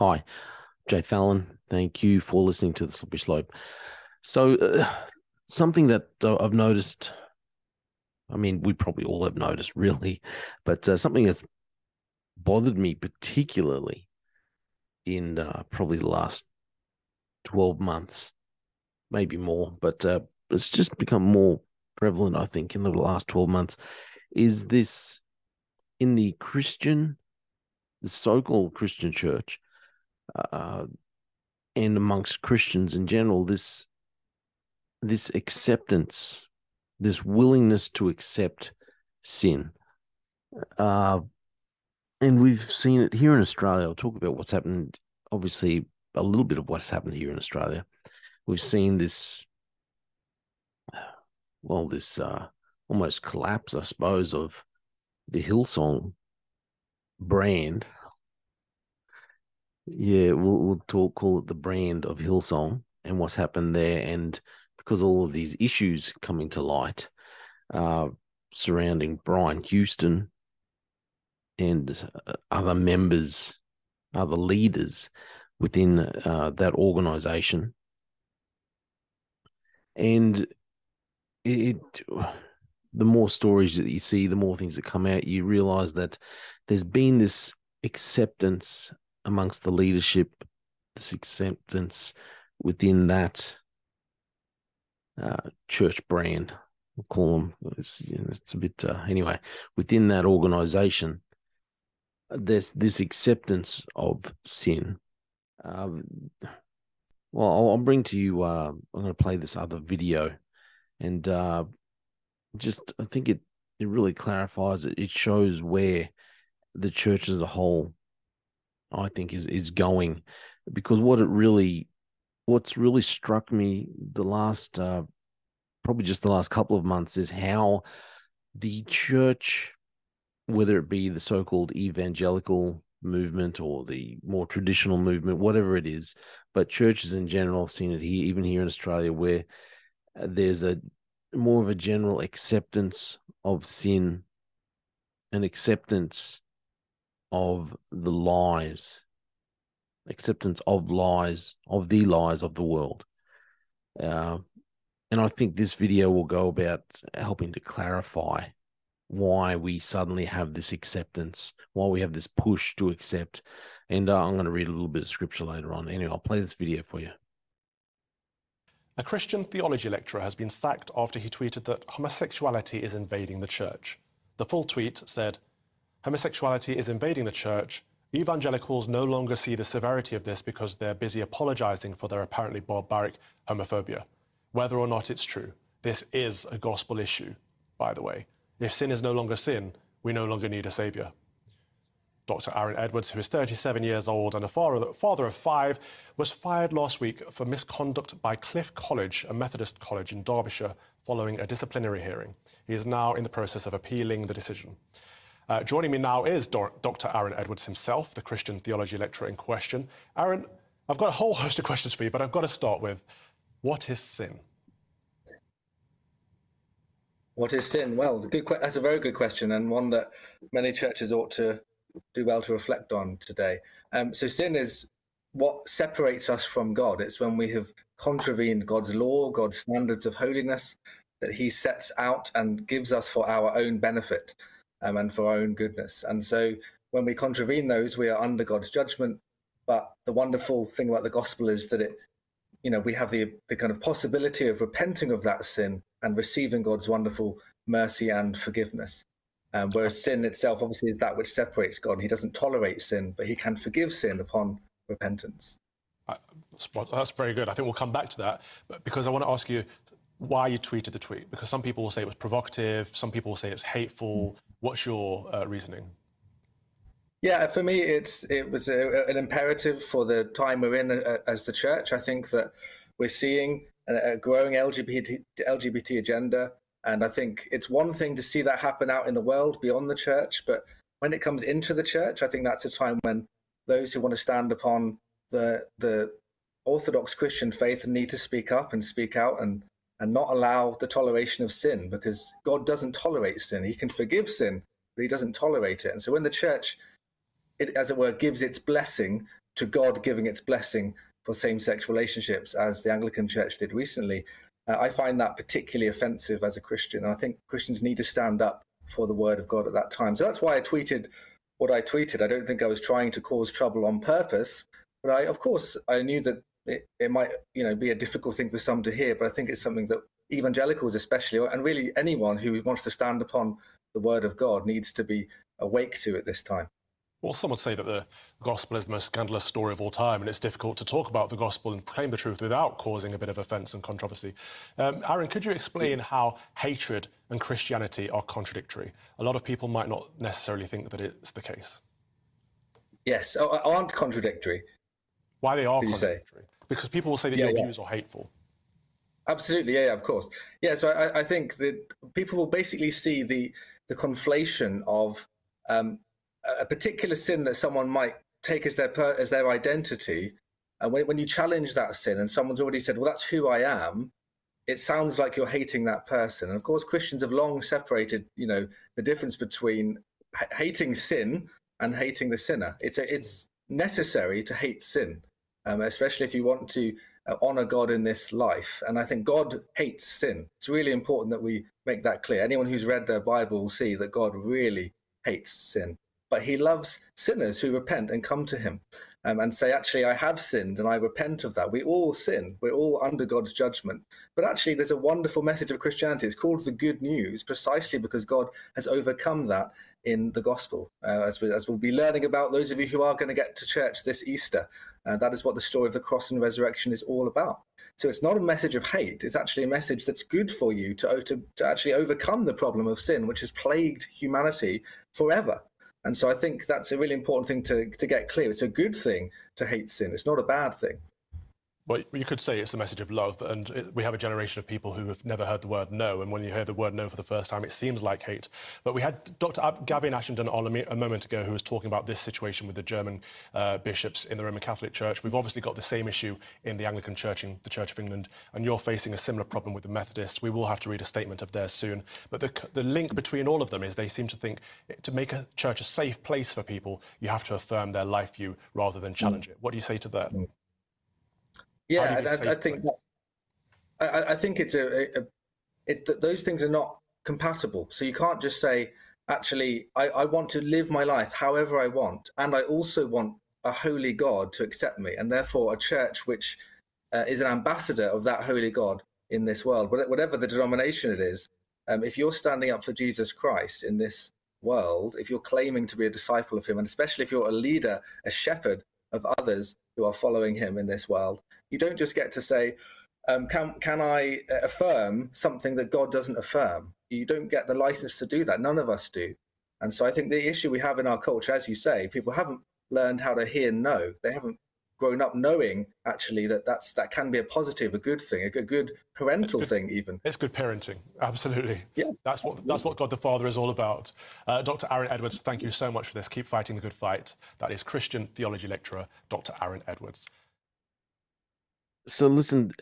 Hi, J Fallon. Thank you for listening to the Slippery Slope. So, uh, something that uh, I've noticed, I mean, we probably all have noticed, really, but uh, something that's bothered me particularly in uh, probably the last 12 months, maybe more, but uh, it's just become more prevalent, I think, in the last 12 months, is this in the Christian, the so called Christian church uh, and amongst Christians in general, this this acceptance, this willingness to accept sin. Uh, and we've seen it here in Australia. I'll talk about what's happened, obviously, a little bit of what's happened here in Australia. We've seen this, well, this uh, almost collapse, I suppose, of the Hillsong brand yeah, we'll we'll talk call it the brand of Hillsong and what's happened there, and because all of these issues coming to light uh, surrounding Brian Houston and uh, other members, other leaders within uh, that organization, and it, the more stories that you see, the more things that come out, you realize that there's been this acceptance amongst the leadership, this acceptance within that uh, church brand. We'll call them. It's, you know, it's a bit uh, anyway within that organization. There's this acceptance of sin. Um, well, I'll, I'll, bring to you. Uh, I'm going to play this other video, and uh, just I think it it really clarifies it. It shows where the church as a whole I think is is going because what it really what's really struck me the last uh, probably just the last couple of months is how the church whether it be the so-called evangelical movement or the more traditional movement whatever it is but churches in general i've seen it here even here in australia where uh, there's a more of a general acceptance of sin an acceptance of the lies, acceptance of lies, of the lies of the world. Uh, and I think this video will go about helping to clarify why we suddenly have this acceptance, why we have this push to accept. And uh, I'm going to read a little bit of scripture later on. Anyway, I'll play this video for you. A Christian theology lecturer has been sacked after he tweeted that homosexuality is invading the church. The full tweet said, homosexuality is invading the church, evangelicals no longer see the severity of this because they're busy apologizing for their apparently barbaric homophobia. Whether or not it's true, this is a gospel issue, by the way. If sin is no longer sin, we no longer need a savior. Dr. Aaron Edwards, who is 37 years old and a father of five, was fired last week for misconduct by Cliff College, a Methodist college in Derbyshire, following a disciplinary hearing. He is now in the process of appealing the decision. Uh, joining me now is Dr. Aaron Edwards himself, the Christian theology lecturer in question. Aaron, I've got a whole host of questions for you, but I've got to start with what is sin? What is sin? Well, good, that's a very good question, and one that many churches ought to do well to reflect on today. Um, so, sin is what separates us from God. It's when we have contravened God's law, God's standards of holiness that He sets out and gives us for our own benefit um, and for our own goodness. And so when we contravene those, we are under God's judgment. But the wonderful thing about the gospel is that it, you know, we have the the kind of possibility of repenting of that sin and receiving God's wonderful mercy and forgiveness. Um, whereas sin itself, obviously, is that which separates God. He doesn't tolerate sin, but he can forgive sin upon repentance. Uh, that's very good. I think we'll come back to that. But because I want to ask you why you tweeted the tweet, because some people will say it was provocative, some people will say it's hateful. What's your uh, reasoning? Yeah, for me, it's it was a, an imperative for the time we're in uh, as the church. I think that we're seeing a, a growing LGBT LGBT agenda, and I think it's one thing to see that happen out in the world beyond the church, but when it comes into the church, I think that's a time when those who want to stand upon the the orthodox Christian faith need to speak up and speak out and and not allow the toleration of sin because God doesn't tolerate sin. He can forgive sin, but he doesn't tolerate it. And so when the church, it, as it were, gives its blessing to God giving its blessing for same-sex relationships, as the Anglican Church did recently, uh, I find that particularly offensive as a Christian. And I think Christians need to stand up for the word of God at that time. So that's why I tweeted what I tweeted. I don't think I was trying to cause trouble on purpose, but I, of course, I knew that it, it might, you know, be a difficult thing for some to hear. But I think it's something that evangelicals, especially, and really anyone who wants to stand upon the word of God, needs to be awake to at this time. Well, some would say that the gospel is the most scandalous story of all time, and it's difficult to talk about the gospel and claim the truth without causing a bit of offence and controversy. Um, Aaron, could you explain how hatred and Christianity are contradictory? A lot of people might not necessarily think that it's the case. Yes, aren't contradictory. Why they are contradictory? Because people will say that yeah, your yeah. views are hateful. Absolutely, yeah, of course. Yeah, so I, I, think that people will basically see the the conflation of um, a particular sin that someone might take as their as their identity, and when, when you challenge that sin, and someone's already said, "Well, that's who I am," it sounds like you're hating that person. And of course, Christians have long separated, you know, the difference between h- hating sin and hating the sinner. It's a, it's necessary to hate sin, um, especially if you want to uh, honor God in this life. And I think God hates sin. It's really important that we make that clear. Anyone who's read their Bible will see that God really hates sin but he loves sinners who repent and come to him um, and say, Actually, I have sinned and I repent of that. We all sin, we're all under God's judgment. But actually, there's a wonderful message of Christianity. It's called the good news precisely because God has overcome that in the gospel. Uh, as, we, as we'll be learning about, those of you who are going to get to church this Easter, uh, that is what the story of the cross and resurrection is all about. So it's not a message of hate. It's actually a message that's good for you to, to, to actually overcome the problem of sin, which has plagued humanity forever. And so I think that's a really important thing to, to get clear. It's a good thing to hate sin, it's not a bad thing. Well, you could say it's a message of love, and it, we have a generation of people who have never heard the word no, and when you hear the word no for the first time, it seems like hate. But we had Dr. Ab- Gavin Ashenden on a, a, moment ago who was talking about this situation with the German uh, bishops in the Roman Catholic Church. We've obviously got the same issue in the Anglican Church in the Church of England, and you're facing a similar problem with the Methodists. We will have to read a statement of theirs soon. But the, the link between all of them is they seem to think to make a church a safe place for people, you have to affirm their life view rather than challenge mm. it. What do you say to that? Mm. Yeah, I, I, think I, I, think it's a, a it, those things are not compatible. So you can't just say, actually, I, I want to live my life however I want, and I also want a holy God to accept me, and therefore a church which uh, is an ambassador of that holy God in this world, whatever the denomination it is. Um, if you're standing up for Jesus Christ in this world, if you're claiming to be a disciple of Him, and especially if you're a leader, a shepherd of others who are following Him in this world, you don't just get to say, um, can can I affirm something that God doesn't affirm? You don't get the license to do that. None of us do. And so I think the issue we have in our culture, as you say, people haven't learned how to hear no. They haven't grown up knowing actually that that's that can be a positive, a good thing, a good parental good, thing, even. It's good parenting, absolutely. Yeah, that's what that's what God the Father is all about. Uh, Dr. Aaron Edwards, thank you so much for this. Keep fighting the good fight. That is Christian theology lecturer Dr. Aaron Edwards so listen,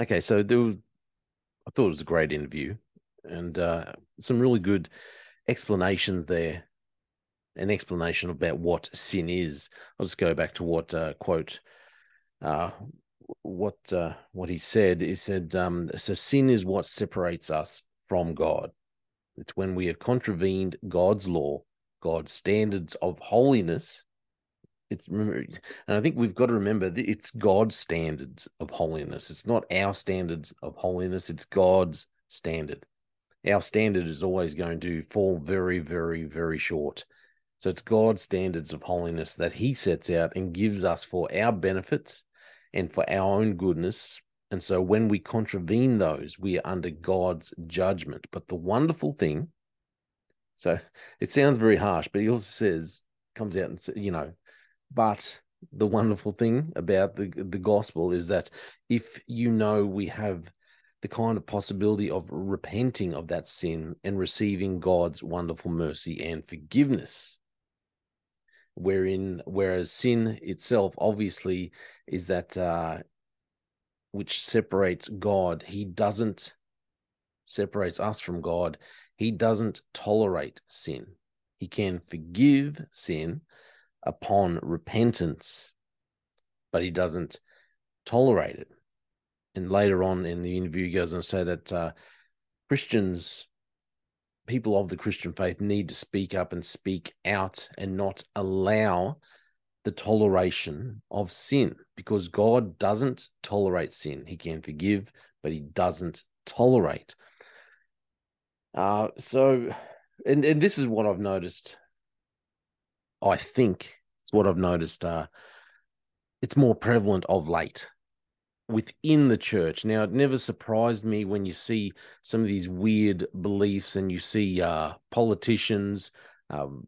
okay, so there was, I thought it was a great interview, and uh, some really good explanations there. An explanation about what sin is. I'll just go back to what uh, quote uh, what uh, what he said. He said, um, "So sin is what separates us from God. It's when we have contravened God's law, God's standards of holiness, it's and I think we've got to remember that it's God's standards of holiness. It's not our standards of holiness. It's God's standard. Our standard is always going to fall very, very, very short. So it's God's standards of holiness that He sets out and gives us for our benefit and for our own goodness. And so when we contravene those, we are under God's judgment. But the wonderful thing, so it sounds very harsh, but He also says, comes out and you know but the wonderful thing about the the gospel is that if you know we have the kind of possibility of repenting of that sin and receiving God's wonderful mercy and forgiveness. Wherein, whereas sin itself obviously is that uh, which separates God, He doesn't separates us from God. He doesn't tolerate sin. He can forgive sin, upon repentance, but he doesn't tolerate it. And later on in the interview, he goes and say that uh, Christians, people of the Christian faith, need to speak up and speak out and not allow the toleration of sin because God doesn't tolerate sin. He can forgive, but he doesn't tolerate. Uh, so, and, and this is what I've noticed. I think it's what I've noticed. Uh, it's more prevalent of late within the church. Now, it never surprised me when you see some of these weird beliefs and you see uh, politicians, um,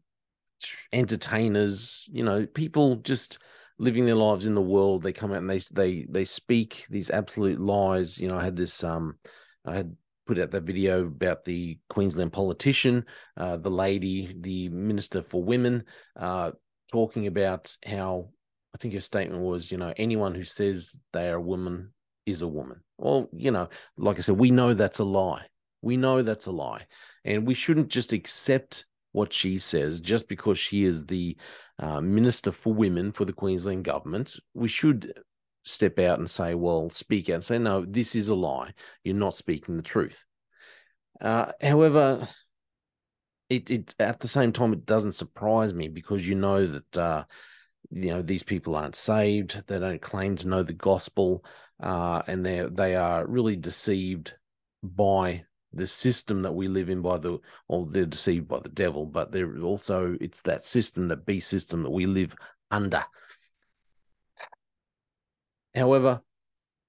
entertainers, you know, people just living their lives in the world. They come out and they they they speak these absolute lies. You know, I had this um, I had put out that video about the Queensland politician, uh, the lady, the minister for women, uh, talking about how I think her statement was, you know, anyone who says they are a woman is a woman. Well, you know, like I said, we know that's a lie. We know that's a lie. And we shouldn't just accept what she says just because she is the uh, Minister for Women for the Queensland government. We should step out and say, well, speak out and say, no, this is a lie. You're not speaking the truth. Uh, however, it, it at the same time it doesn't surprise me because you know that uh, you know these people aren't saved they don't claim to know the gospel uh, and they they are really deceived by the system that we live in by the or they're deceived by the devil but they're also it's that system that b system that we live under however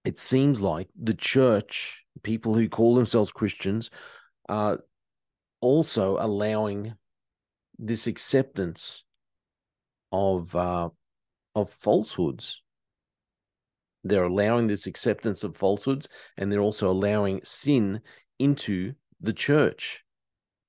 it seems like the church people who call themselves christians are also allowing this acceptance of uh, of falsehoods. They're allowing this acceptance of falsehoods, and they're also allowing sin into the church.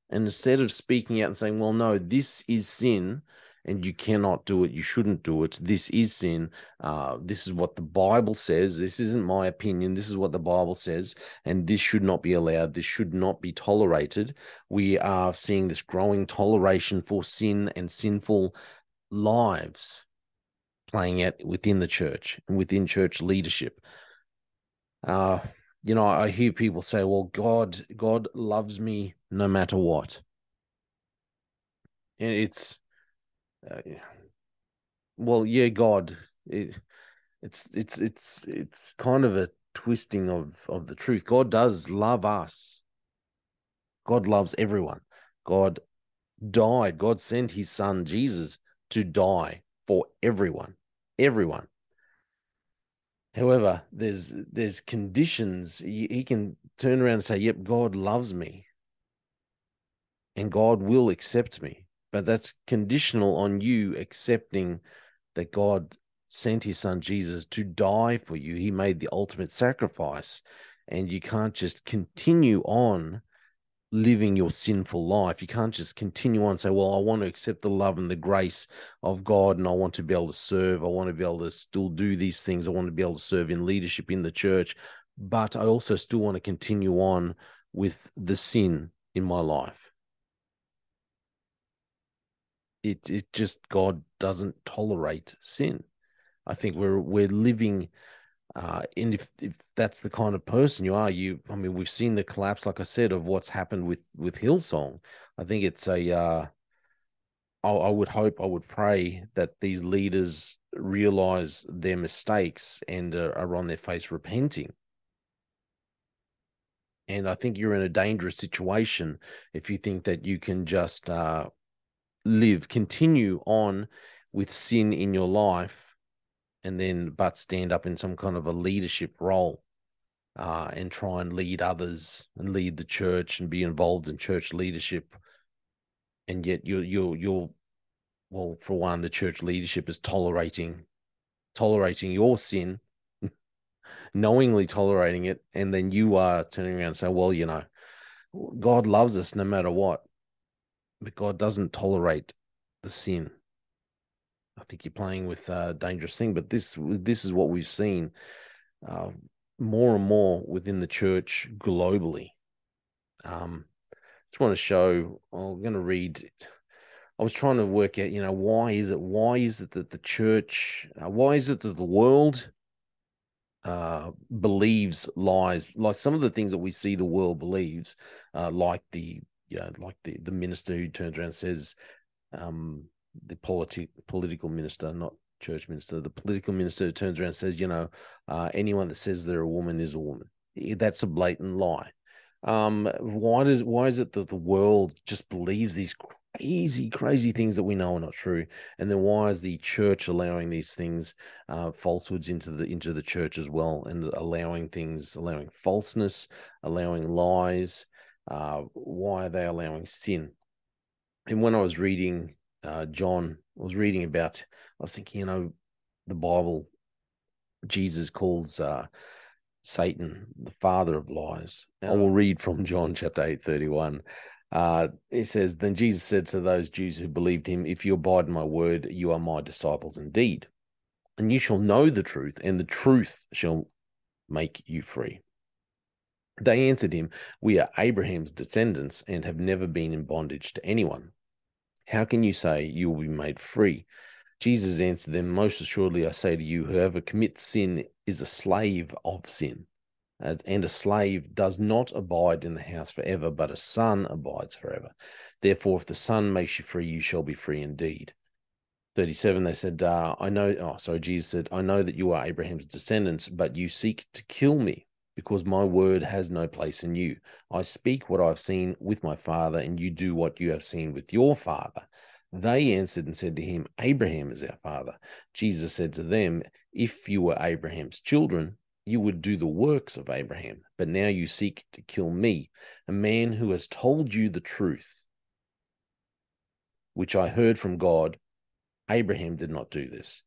And instead of speaking out and saying, "Well, no, this is sin," and you cannot do it, you shouldn't do it. This is sin. Uh, this is what the Bible says. This isn't my opinion. This is what the Bible says, and this should not be allowed. This should not be tolerated. We are seeing this growing toleration for sin and sinful lives playing out within the church and within church leadership. Uh, you know, I hear people say, "Well, God, God loves me no matter what," and it's, uh, well, yeah, God. It, it's it's it's it's kind of a twisting of of the truth. God does love us. God loves everyone. God died. God sent His Son Jesus to die for everyone, everyone. However, there's there's conditions. He, he can turn around and say, "Yep, God loves me, and God will accept me." But that's conditional on you accepting that God sent His Son Jesus to die for you. He made the ultimate sacrifice, and you can't just continue on living your sinful life. You can't just continue on and say, Well, I want to accept the love and the grace of God, and I want to be able to serve. I want to be able to still do these things. I want to be able to serve in leadership in the church. But I also still want to continue on with the sin in my life. It it just God doesn't tolerate sin. I think we're we're living uh, and if, if that's the kind of person you are, you, I mean, we've seen the collapse, like I said, of what's happened with with Hillsong. I think it's a. Uh, I, I would hope, I would pray that these leaders realize their mistakes and uh, are on their face repenting. And I think you're in a dangerous situation if you think that you can just uh, live, continue on with sin in your life and then but stand up in some kind of a leadership role uh, and try and lead others and lead the church and be involved in church leadership. And yet you're you're you're well for one the church leadership is tolerating tolerating your sin knowingly tolerating it. And then you are turning around and saying well you know god loves us no matter what but god doesn't tolerate the sin I think you're playing with a dangerous thing. But this this is what we've seen uh, more and more within the church globally. Um, just want to show. I'm going to read I was trying to work out, you know, why is it? Why is it that the church? Uh, why is it that the world uh, believes lies? Like some of the things that we see the world believes, uh, like the you know, like the the minister who turns around and says, um, the politi- political minister, not church minister, the political minister turns around and says, you know, uh, anyone that says they're a woman is a woman. That's a blatant lie. Um, why does why is it that the world just believes these crazy, crazy things that we know are not true? And then why is the church allowing these things, uh, falsehoods into the into the church as well, and allowing things, allowing falseness, allowing lies? Uh, why are they allowing sin? And when I was reading uh, John, I was reading about, I was thinking, you know, the Bible, Jesus calls uh, Satan the father of lies. I will read from John chapter 8, 31. Uh, it says, Then Jesus said to those Jews who believed him, If you abide in my word, you are my disciples indeed. And you shall know the truth, and the truth shall make you free. They answered him, We are Abraham's descendants and have never been in bondage to anyone. How can you say you will be made free? Jesus answered them, Most assuredly I say to you, whoever commits sin is a slave of sin. And a slave does not abide in the house forever, but a son abides forever. Therefore, if the son makes you free, you shall be free indeed. 37, they said, uh, I know, oh, sorry, Jesus said, I know that you are Abraham's descendants, but you seek to kill me because my word has no place in you. I speak what I've seen with my father, and you do what you have seen with your father. They answered and said to him, Abraham is our father. Jesus said to them, If you were Abraham's children, you would do the works of Abraham. But now you seek to kill me, a man who has told you the truth, which I heard from God. Abraham did not do this.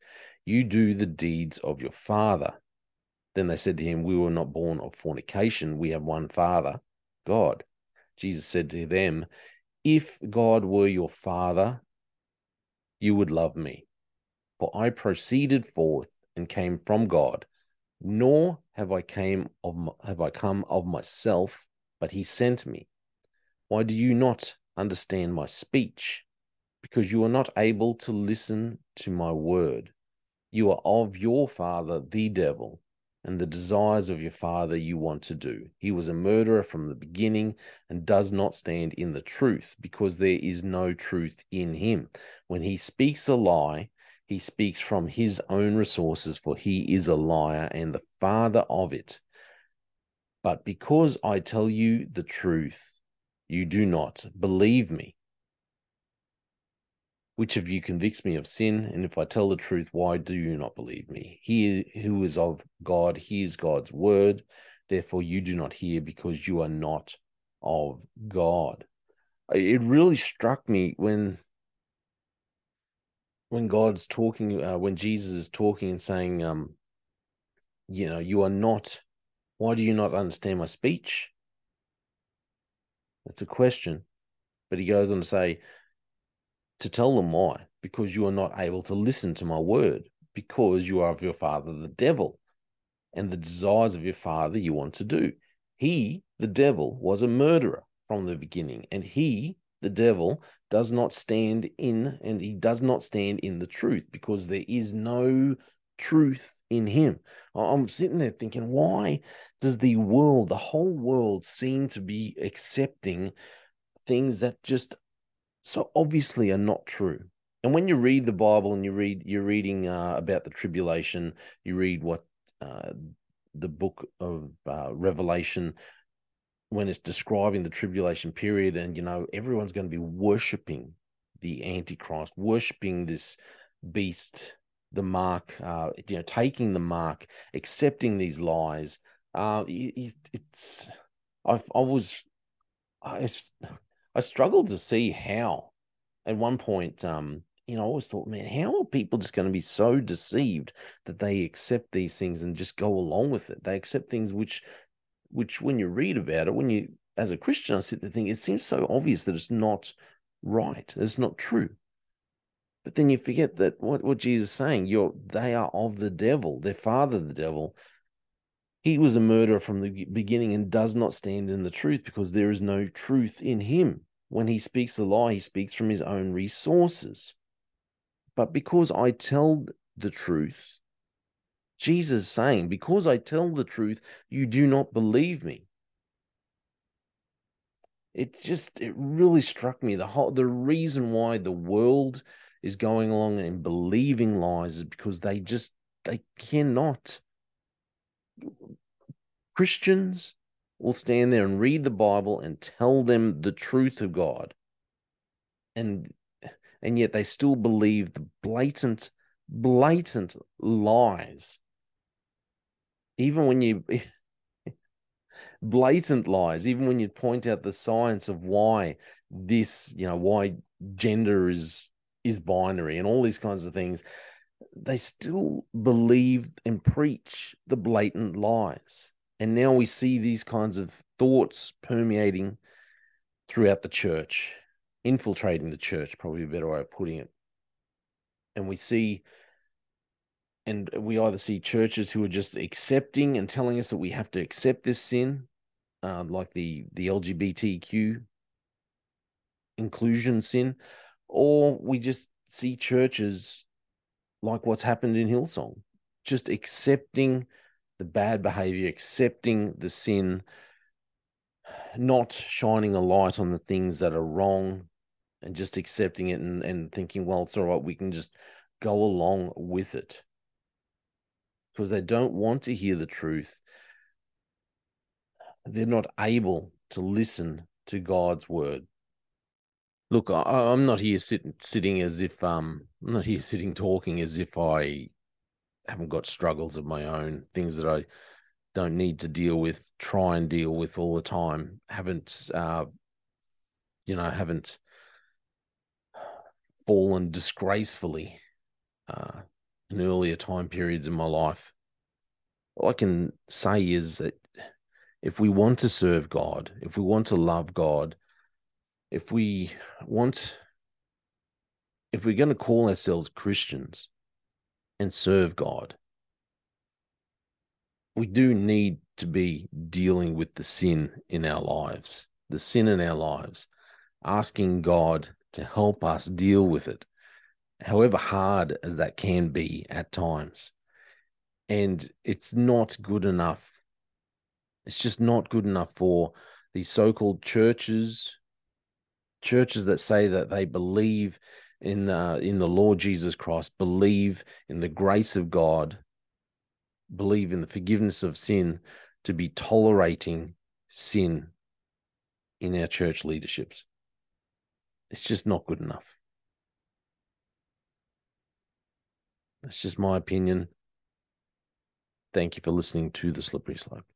You do the deeds of your father. Then they said to him, We were not born of fornication. We have one Father, God. Jesus said to them, If God were your Father, you would love me. For I proceeded forth and came from God, nor have I came of have I come of myself, but he sent me. Why do you not understand my speech? Because you are not able to listen to my word. You are of your father, the devil, and the desires of your father you want to do. He was a murderer from the beginning and does not stand in the truth because there is no truth in him. When he speaks a lie, he speaks from his own resources, for he is a liar and the father of it. But because I tell you the truth, you do not believe me. Which of you convicts me of sin? And if I tell the truth, why do you not believe me? He who is of God hears God's word. Therefore, you do not hear because you are not of God. It really struck me when when God's talking, uh, when Jesus is talking and saying, um, you know, you are not. Why do you not understand my speech? That's a question. But he goes on to say, to tell them why. Because you are not able to listen to my word, because you are of your father, the devil, and the desires of your father you want to do. He, the devil, was a murderer from the beginning, and he, the devil, does not stand in, and he does not stand in the truth, because there is no truth in him. I'm sitting there thinking, why does the world, the whole world, seem to be accepting things that just so obviously are not true. And when you read the Bible and you read you're reading uh, about the tribulation, you read what uh, the book of uh, Revelation when it's describing the tribulation period, and you know everyone's going to be worshiping the Antichrist, worshiping this beast, the mark, uh, you know, taking the mark, accepting these lies. Uh, it's I I was I I struggled to see how. At one point, um, you know, I always thought, man, how are people just going to be so deceived that they accept these things and just go along with it? They accept things which, which, when you read about it, when you, as a Christian, I sit there thinking, it seems so obvious that it's not right, it's not true. But then you forget that what, what Jesus is saying, you're they are of the devil, their father the devil, he was a murderer from the beginning and does not stand in the truth because there is no truth in him. when he speaks a lie, he speaks from his own resources. But because I tell the truth, Jesus saying, Because I tell the truth, you do not believe me. It just, it really struck me. The whole, the reason why the world is going along and believing lies is because they just, they cannot. Christians will stand there and read the Bible and tell them the truth of God. And and yet they still believe the blatant, blatant lies. Even when you blatant lies, even when you point out the science of why this, you know, why gender is is binary and all these kinds of things, they still believe and preach the blatant lies. And now we see these kinds of thoughts permeating throughout the church, infiltrating the church, probably a better way of putting it. And we see, and we either see churches who are just accepting and telling us that we have to accept this sin, uh, like the the LGBTQ inclusion sin, or we just see churches like what's happened in Hillsong, just accepting the bad behavior, accepting the sin, not shining a light on the things that are wrong and just accepting it and, and thinking, well, it's all right, we can just go along with it. Because they don't want to hear the truth. They're not able to listen to God's word. Look, I, am not here sitting sitting as if um I'm not here sitting talking as if I haven't got struggles of my own, things that I don't need to deal with, try and deal with all the time. Haven't, uh, you know, haven't fallen disgracefully uh, in earlier time periods in my life. All I can say is that if we want to serve God, if we want to love God, if we want, if we're going to call ourselves Christians, and serve God. We do need to be dealing with the sin in our lives, the sin in our lives, asking God to help us deal with it, however hard as that can be at times. And it's not good enough. It's just not good enough for these so called churches, churches that say that they believe in the in the Lord Jesus Christ, believe in the grace of God, believe in the forgiveness of sin, to be tolerating sin in our church leaderships. It's just not good enough. That's just my opinion. Thank you for listening to The Slippery Slope.